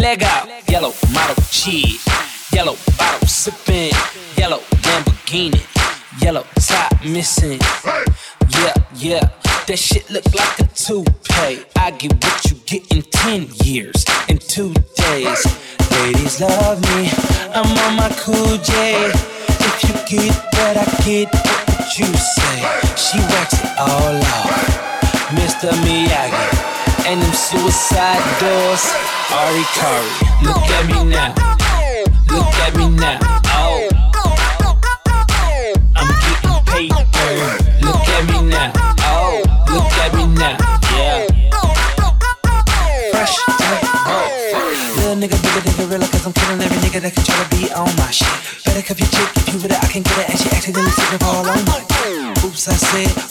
Leg out, yellow model cheese, yellow bottle sipping, yellow Lamborghini, yellow top missing. Yeah, yeah, that shit look like a toupee. I get what you get in 10 years, in two days. Ladies love me, I'm on my cool J. If you get what I get, what you say? She wax it all off, Mr. Miyagi. And them suicide doors, Ari Kari. Look at me now, look at me now. Oh, I'm getting paper. Look at me now, oh, look at me now. Yeah. Fresh oh. Little nigga, bigger than gorilla, cause I'm killing every nigga that can try to be on my shit. Better cup your chick if you with it, I can get it, and she accidentally slipping all on my. Oops, I said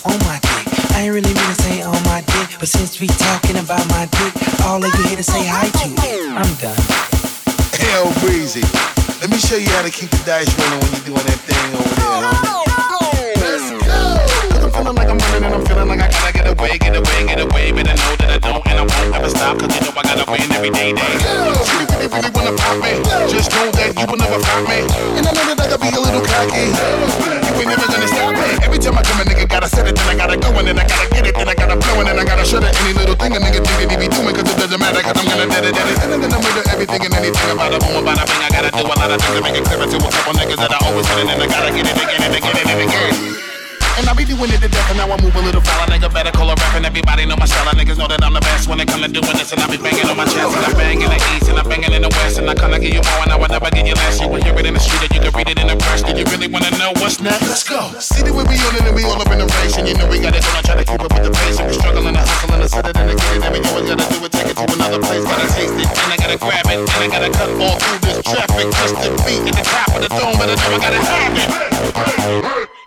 but since we talking about my dick, all of you here to say hi to it. I'm done. Hell breezy. Let me show you how to keep the dice rolling when you're doing that thing over there, homie. Let's go. I'm feeling like I'm running and I'm feeling like I gotta get away, get away, get away. But I know that I don't and I won't ever stop. Cause you know I gotta win every day, day. You really, really wanna pop me. Just know that you will never find me. And I know that I gotta be a little cocky. You ain't never gonna stop me. Every time I come, a nigga gotta set it, then I gotta go, and then I gotta get it, then I gotta blow, and then I gotta shut it. Any little thing a nigga think that he be doing, cause it doesn't matter, cause I'm gonna dead it, dead it. And I'm gonna everything and anything about a boom, about a bang. I gotta do a lot of things to make it clear to a couple niggas that I always hit it, and I gotta get it again and again and again. And I be doing it to death, and now I move a little foul. Nigga better call a rap, and everybody know my style. Niggas know that I'm the best when it come to doing this, and I be banging on my chest, and I bang in the east, and I banging in the west, and I kinda give you more, and I would never give you less. You will hear it in the street, and you can read it in the press. Do you really wanna know what's next? Let's go. See that we be on it, and we all up in the race, and you know we got it going. Try to keep up with the pace, and we struggling to hustle and to set it and to and we always gotta do it, take it to another place, gotta taste it, and I gotta grab it, and I gotta cut all through this traffic just to be at the top of the dome, but I know I gotta have it. Look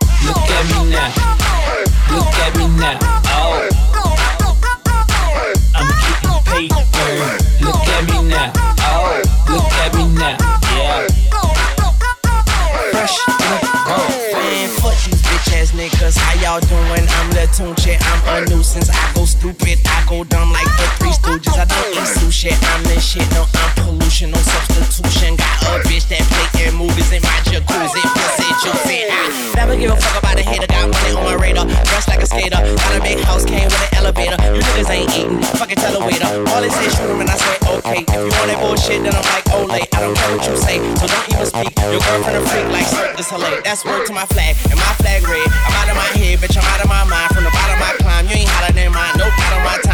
me now. Look at me now. Oh. I'm getting paper. Look at me now. Oh. Look at me now. Yeah. Fresh Man, fuck these bitch ass niggas. How y'all doing? I'm the Tunche. I'm a nuisance. I go stupid. I go dumb like the Three Stooges. I don't eat sushi. I'm the shit. No, I'm pollution. No substitution. Got a bitch that play in movies in my jacuzzi. Never give a fuck about a hater. Got money on my radar. Dressed like a skater. Got a big house. Came with an elevator. You niggas ain't eating. Fucking tell a waiter. All shoot 'em and I say okay. If you want that bullshit, then I'm like, late. I don't care what you say. So don't even speak. Your girlfriend a freak like Cirque du Soleil. That's word to my flag. And my flag red. I'm out of my head, bitch. I'm out of my mind. From the bottom I climb. You ain't hotter than mine. Nope, out of my time.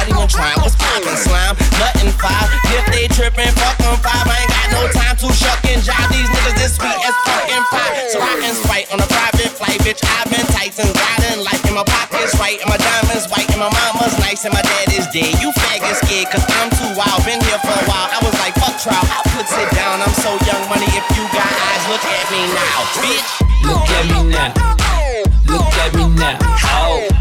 Not even trying. What's poppin', slime? Nothing five. If they trippin', fuck them five. I ain't got no time to shuck and jive. These niggas this sweet as fucking pie. So I can spite on a private flight, bitch. I've been tight and riding life. And my pockets right. And my diamonds white. And my mama's nice. And my dad is dead. You faggot scared. Cause I'm too wild. Been here for a while. I was like, fuck trial. I put sit down. I'm so young money. If you got eyes, look at me now, bitch. Look at me now. Look at me now. Oh.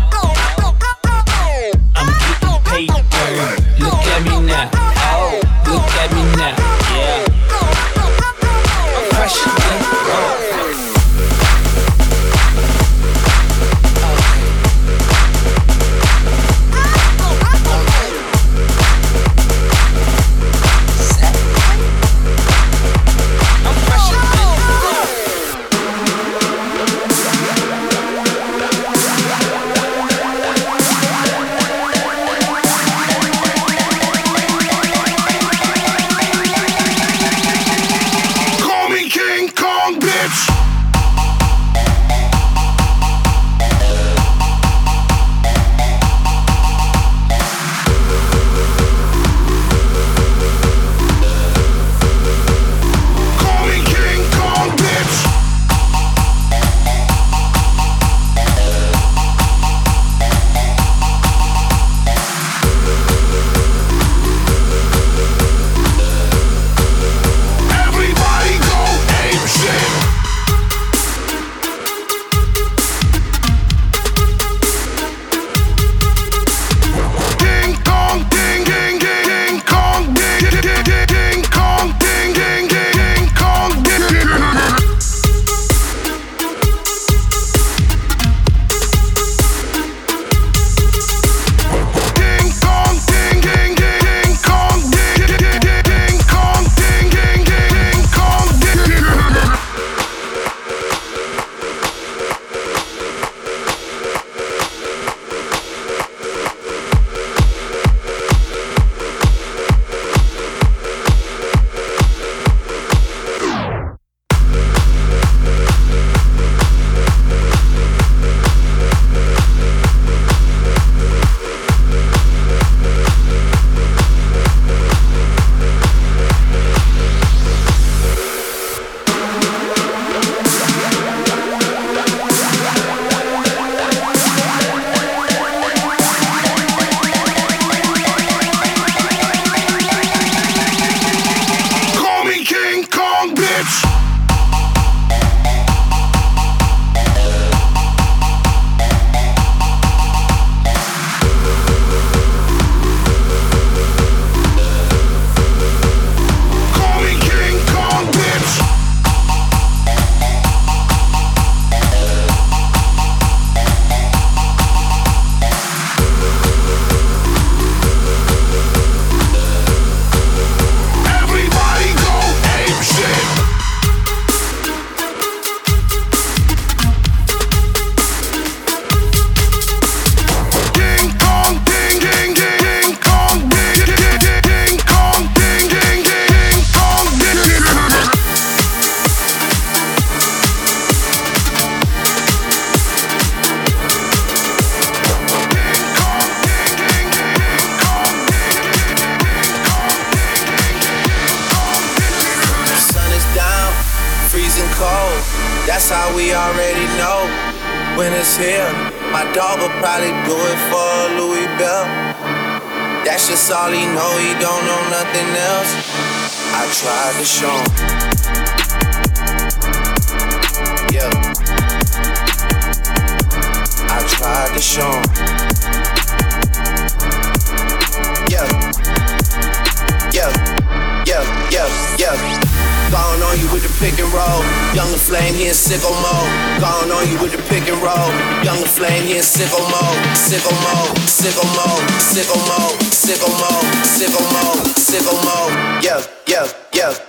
Yeah,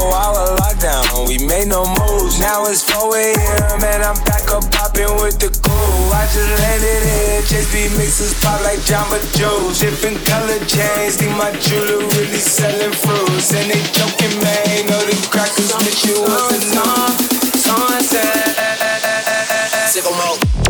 four hour lockdown, we made no moves. Now it's 4 a.m. and I'm back up popping with the cool. I just landed here, Chase B mixes pop like Jamba Joe's. Different color chains, think my jewelry really selling fruits. And they joking, man, know the crackers make you was a numb. Sunset, sicko mode.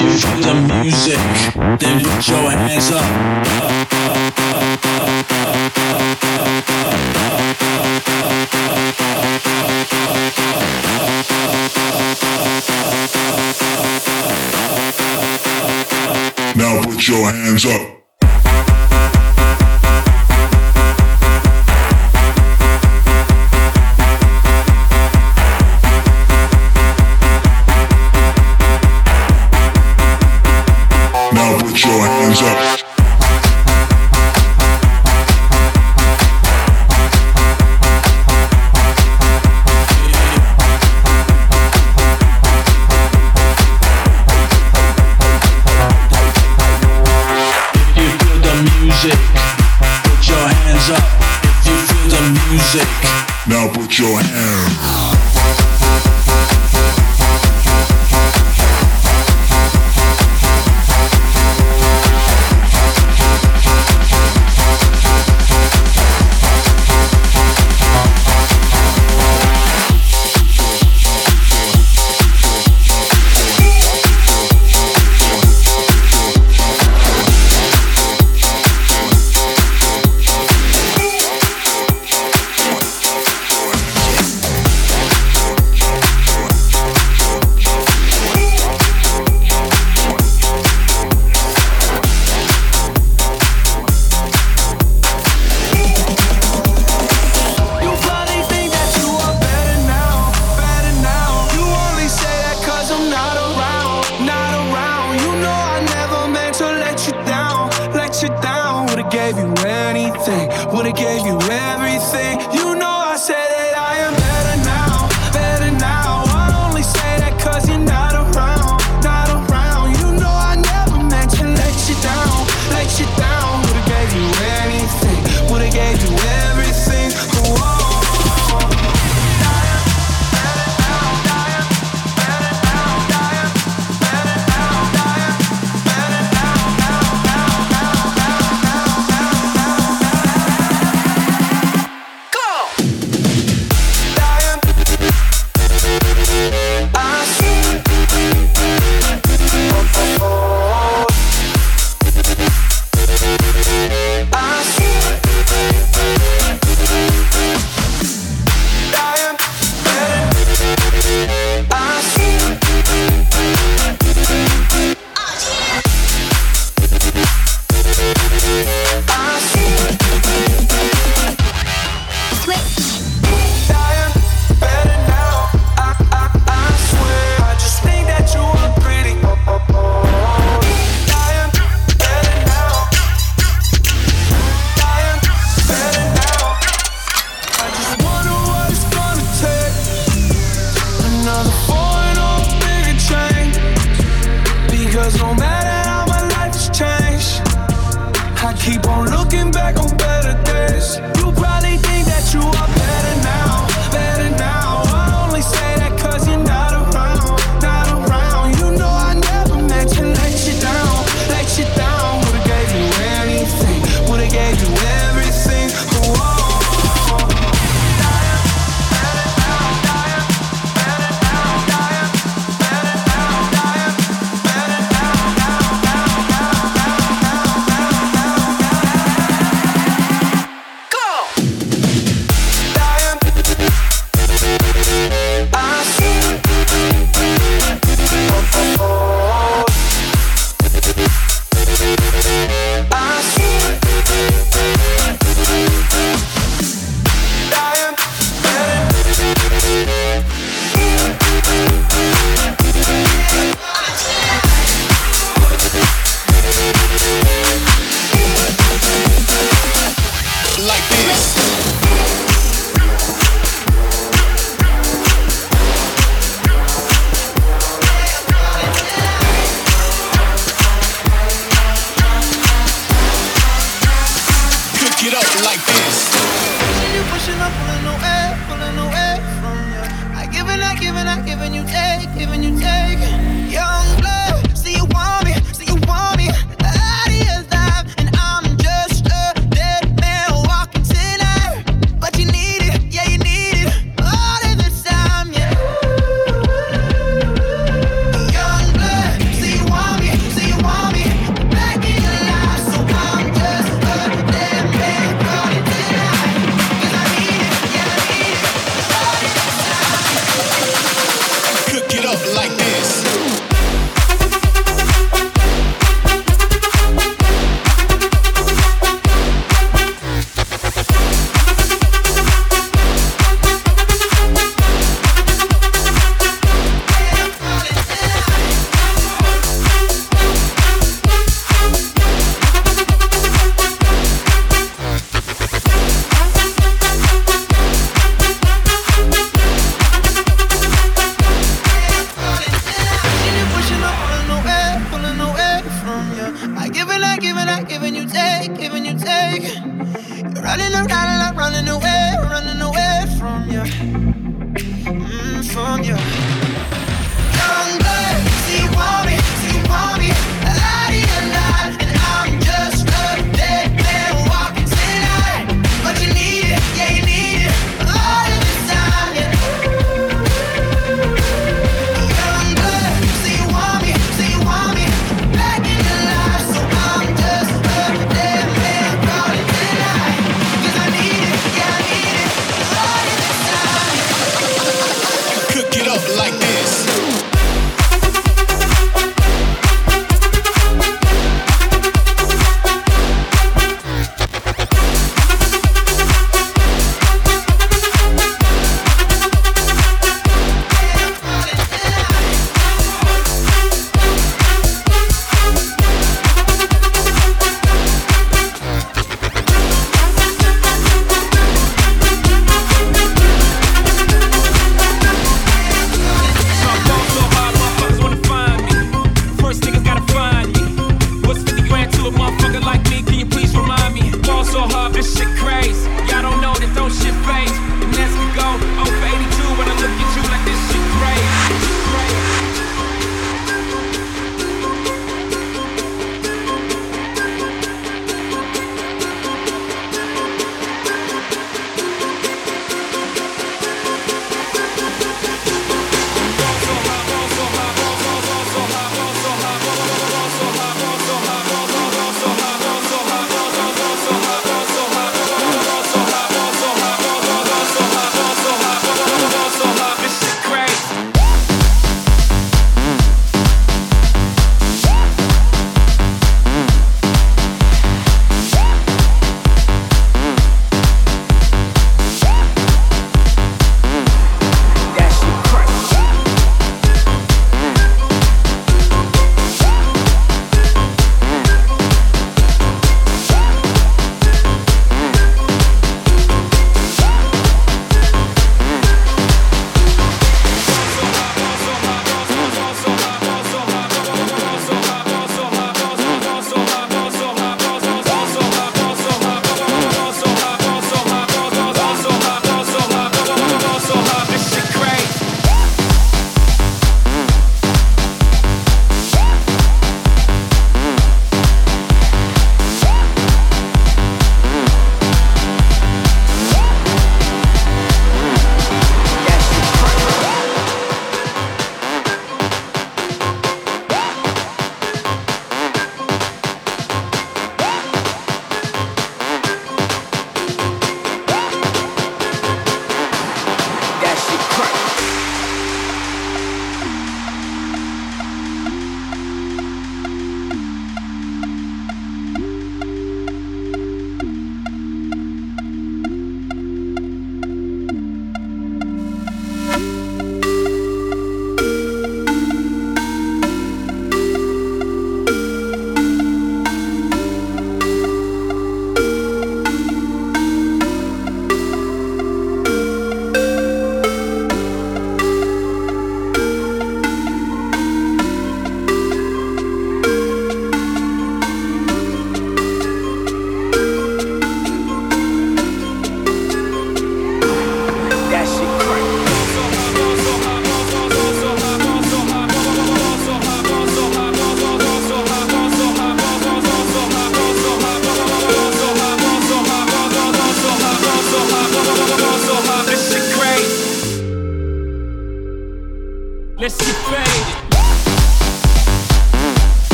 You feel the music, then put your hands up. Now put your hands up.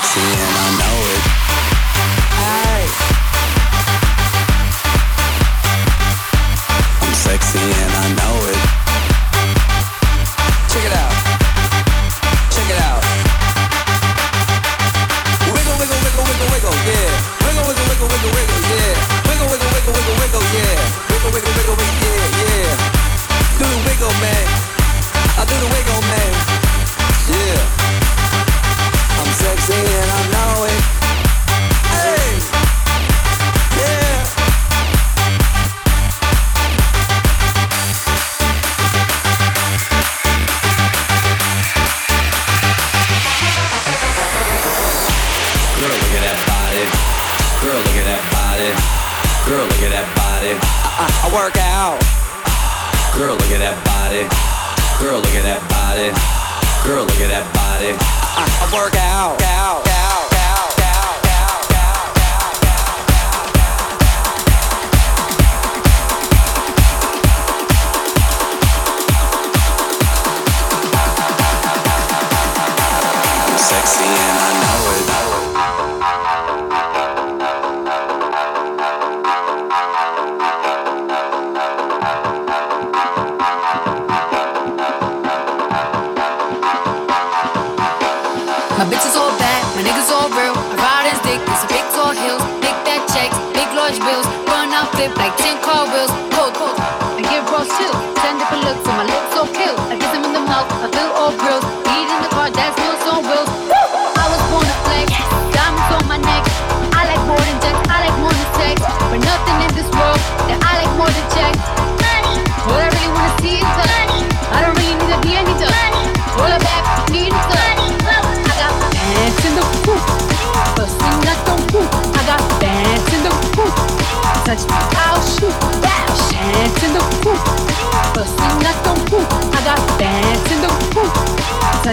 sexy and I know it. work out. out.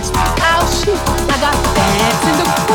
touch. I'll shoot. I got fans in the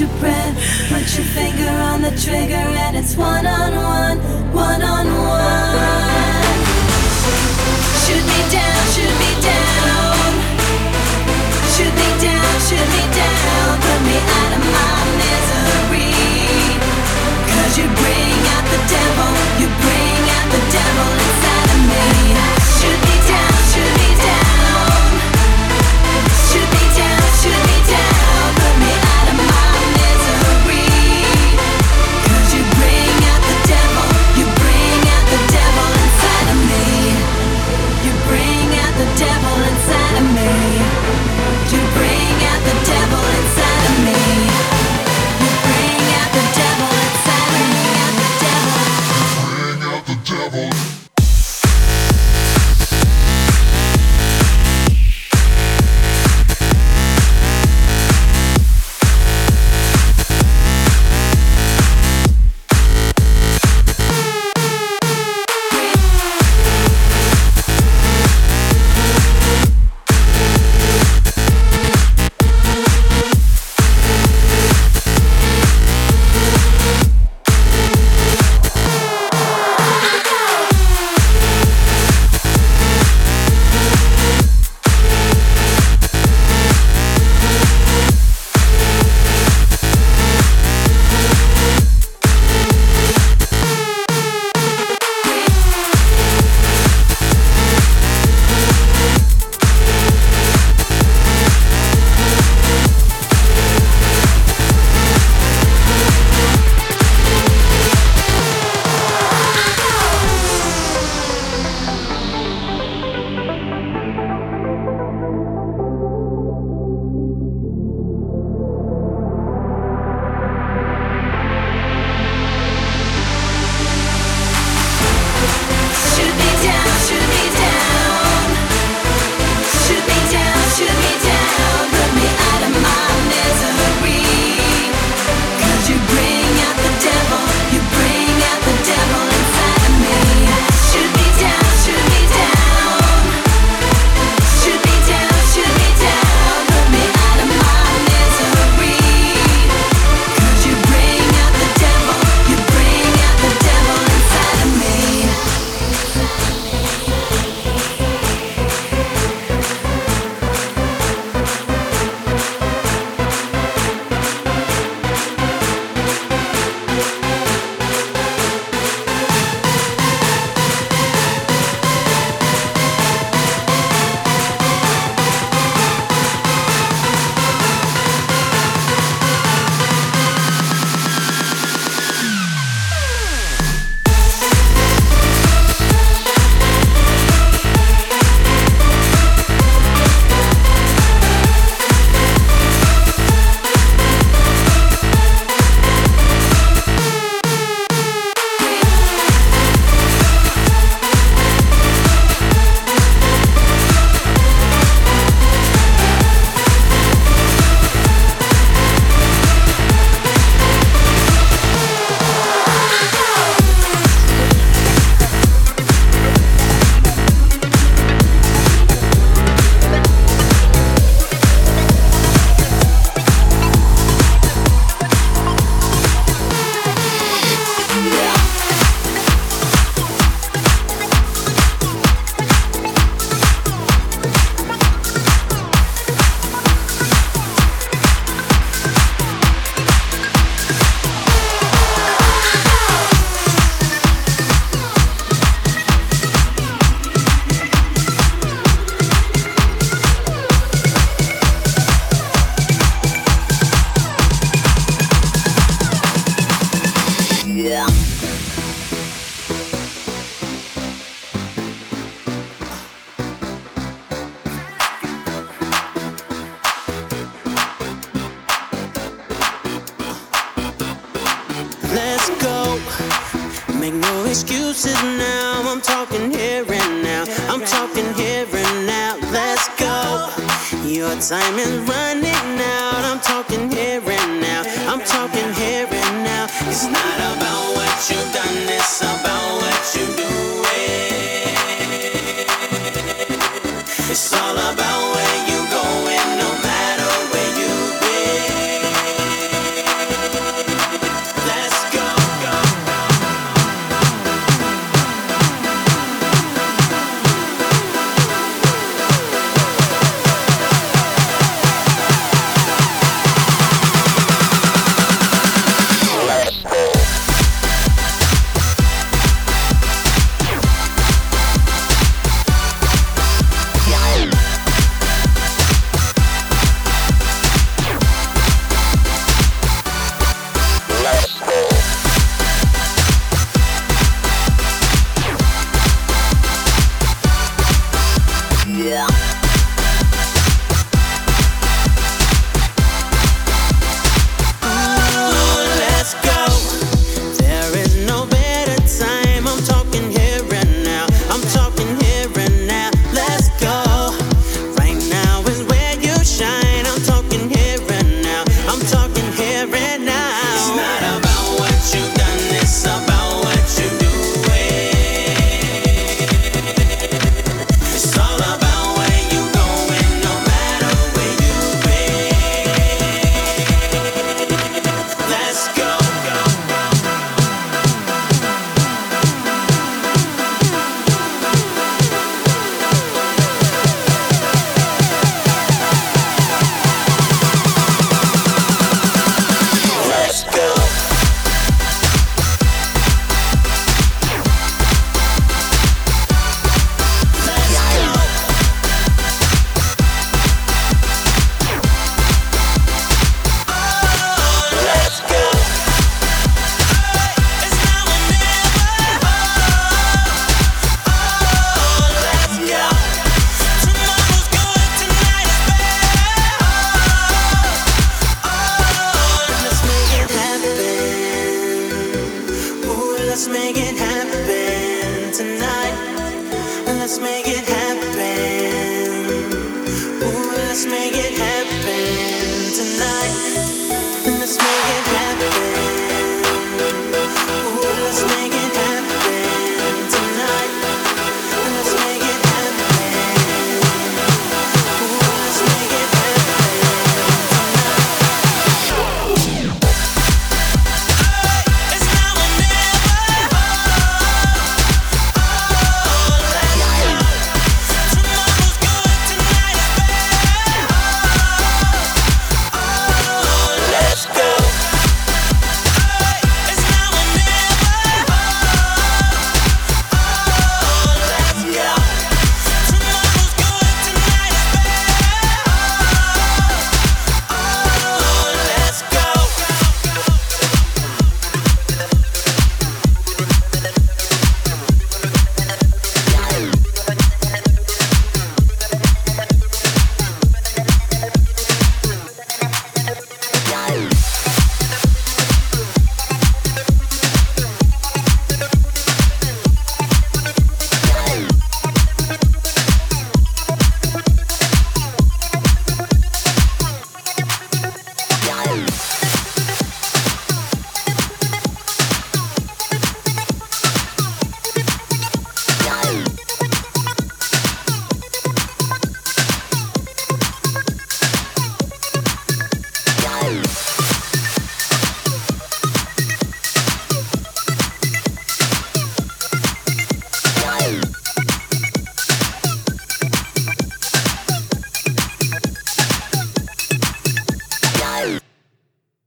your breath. Put your finger on the trigger, and it's one on one, one on one. Shoot me down, shoot me down. Shoot me down, shoot me down. Put me out of my misery. Cause you bring out the devil, you bring out the devil.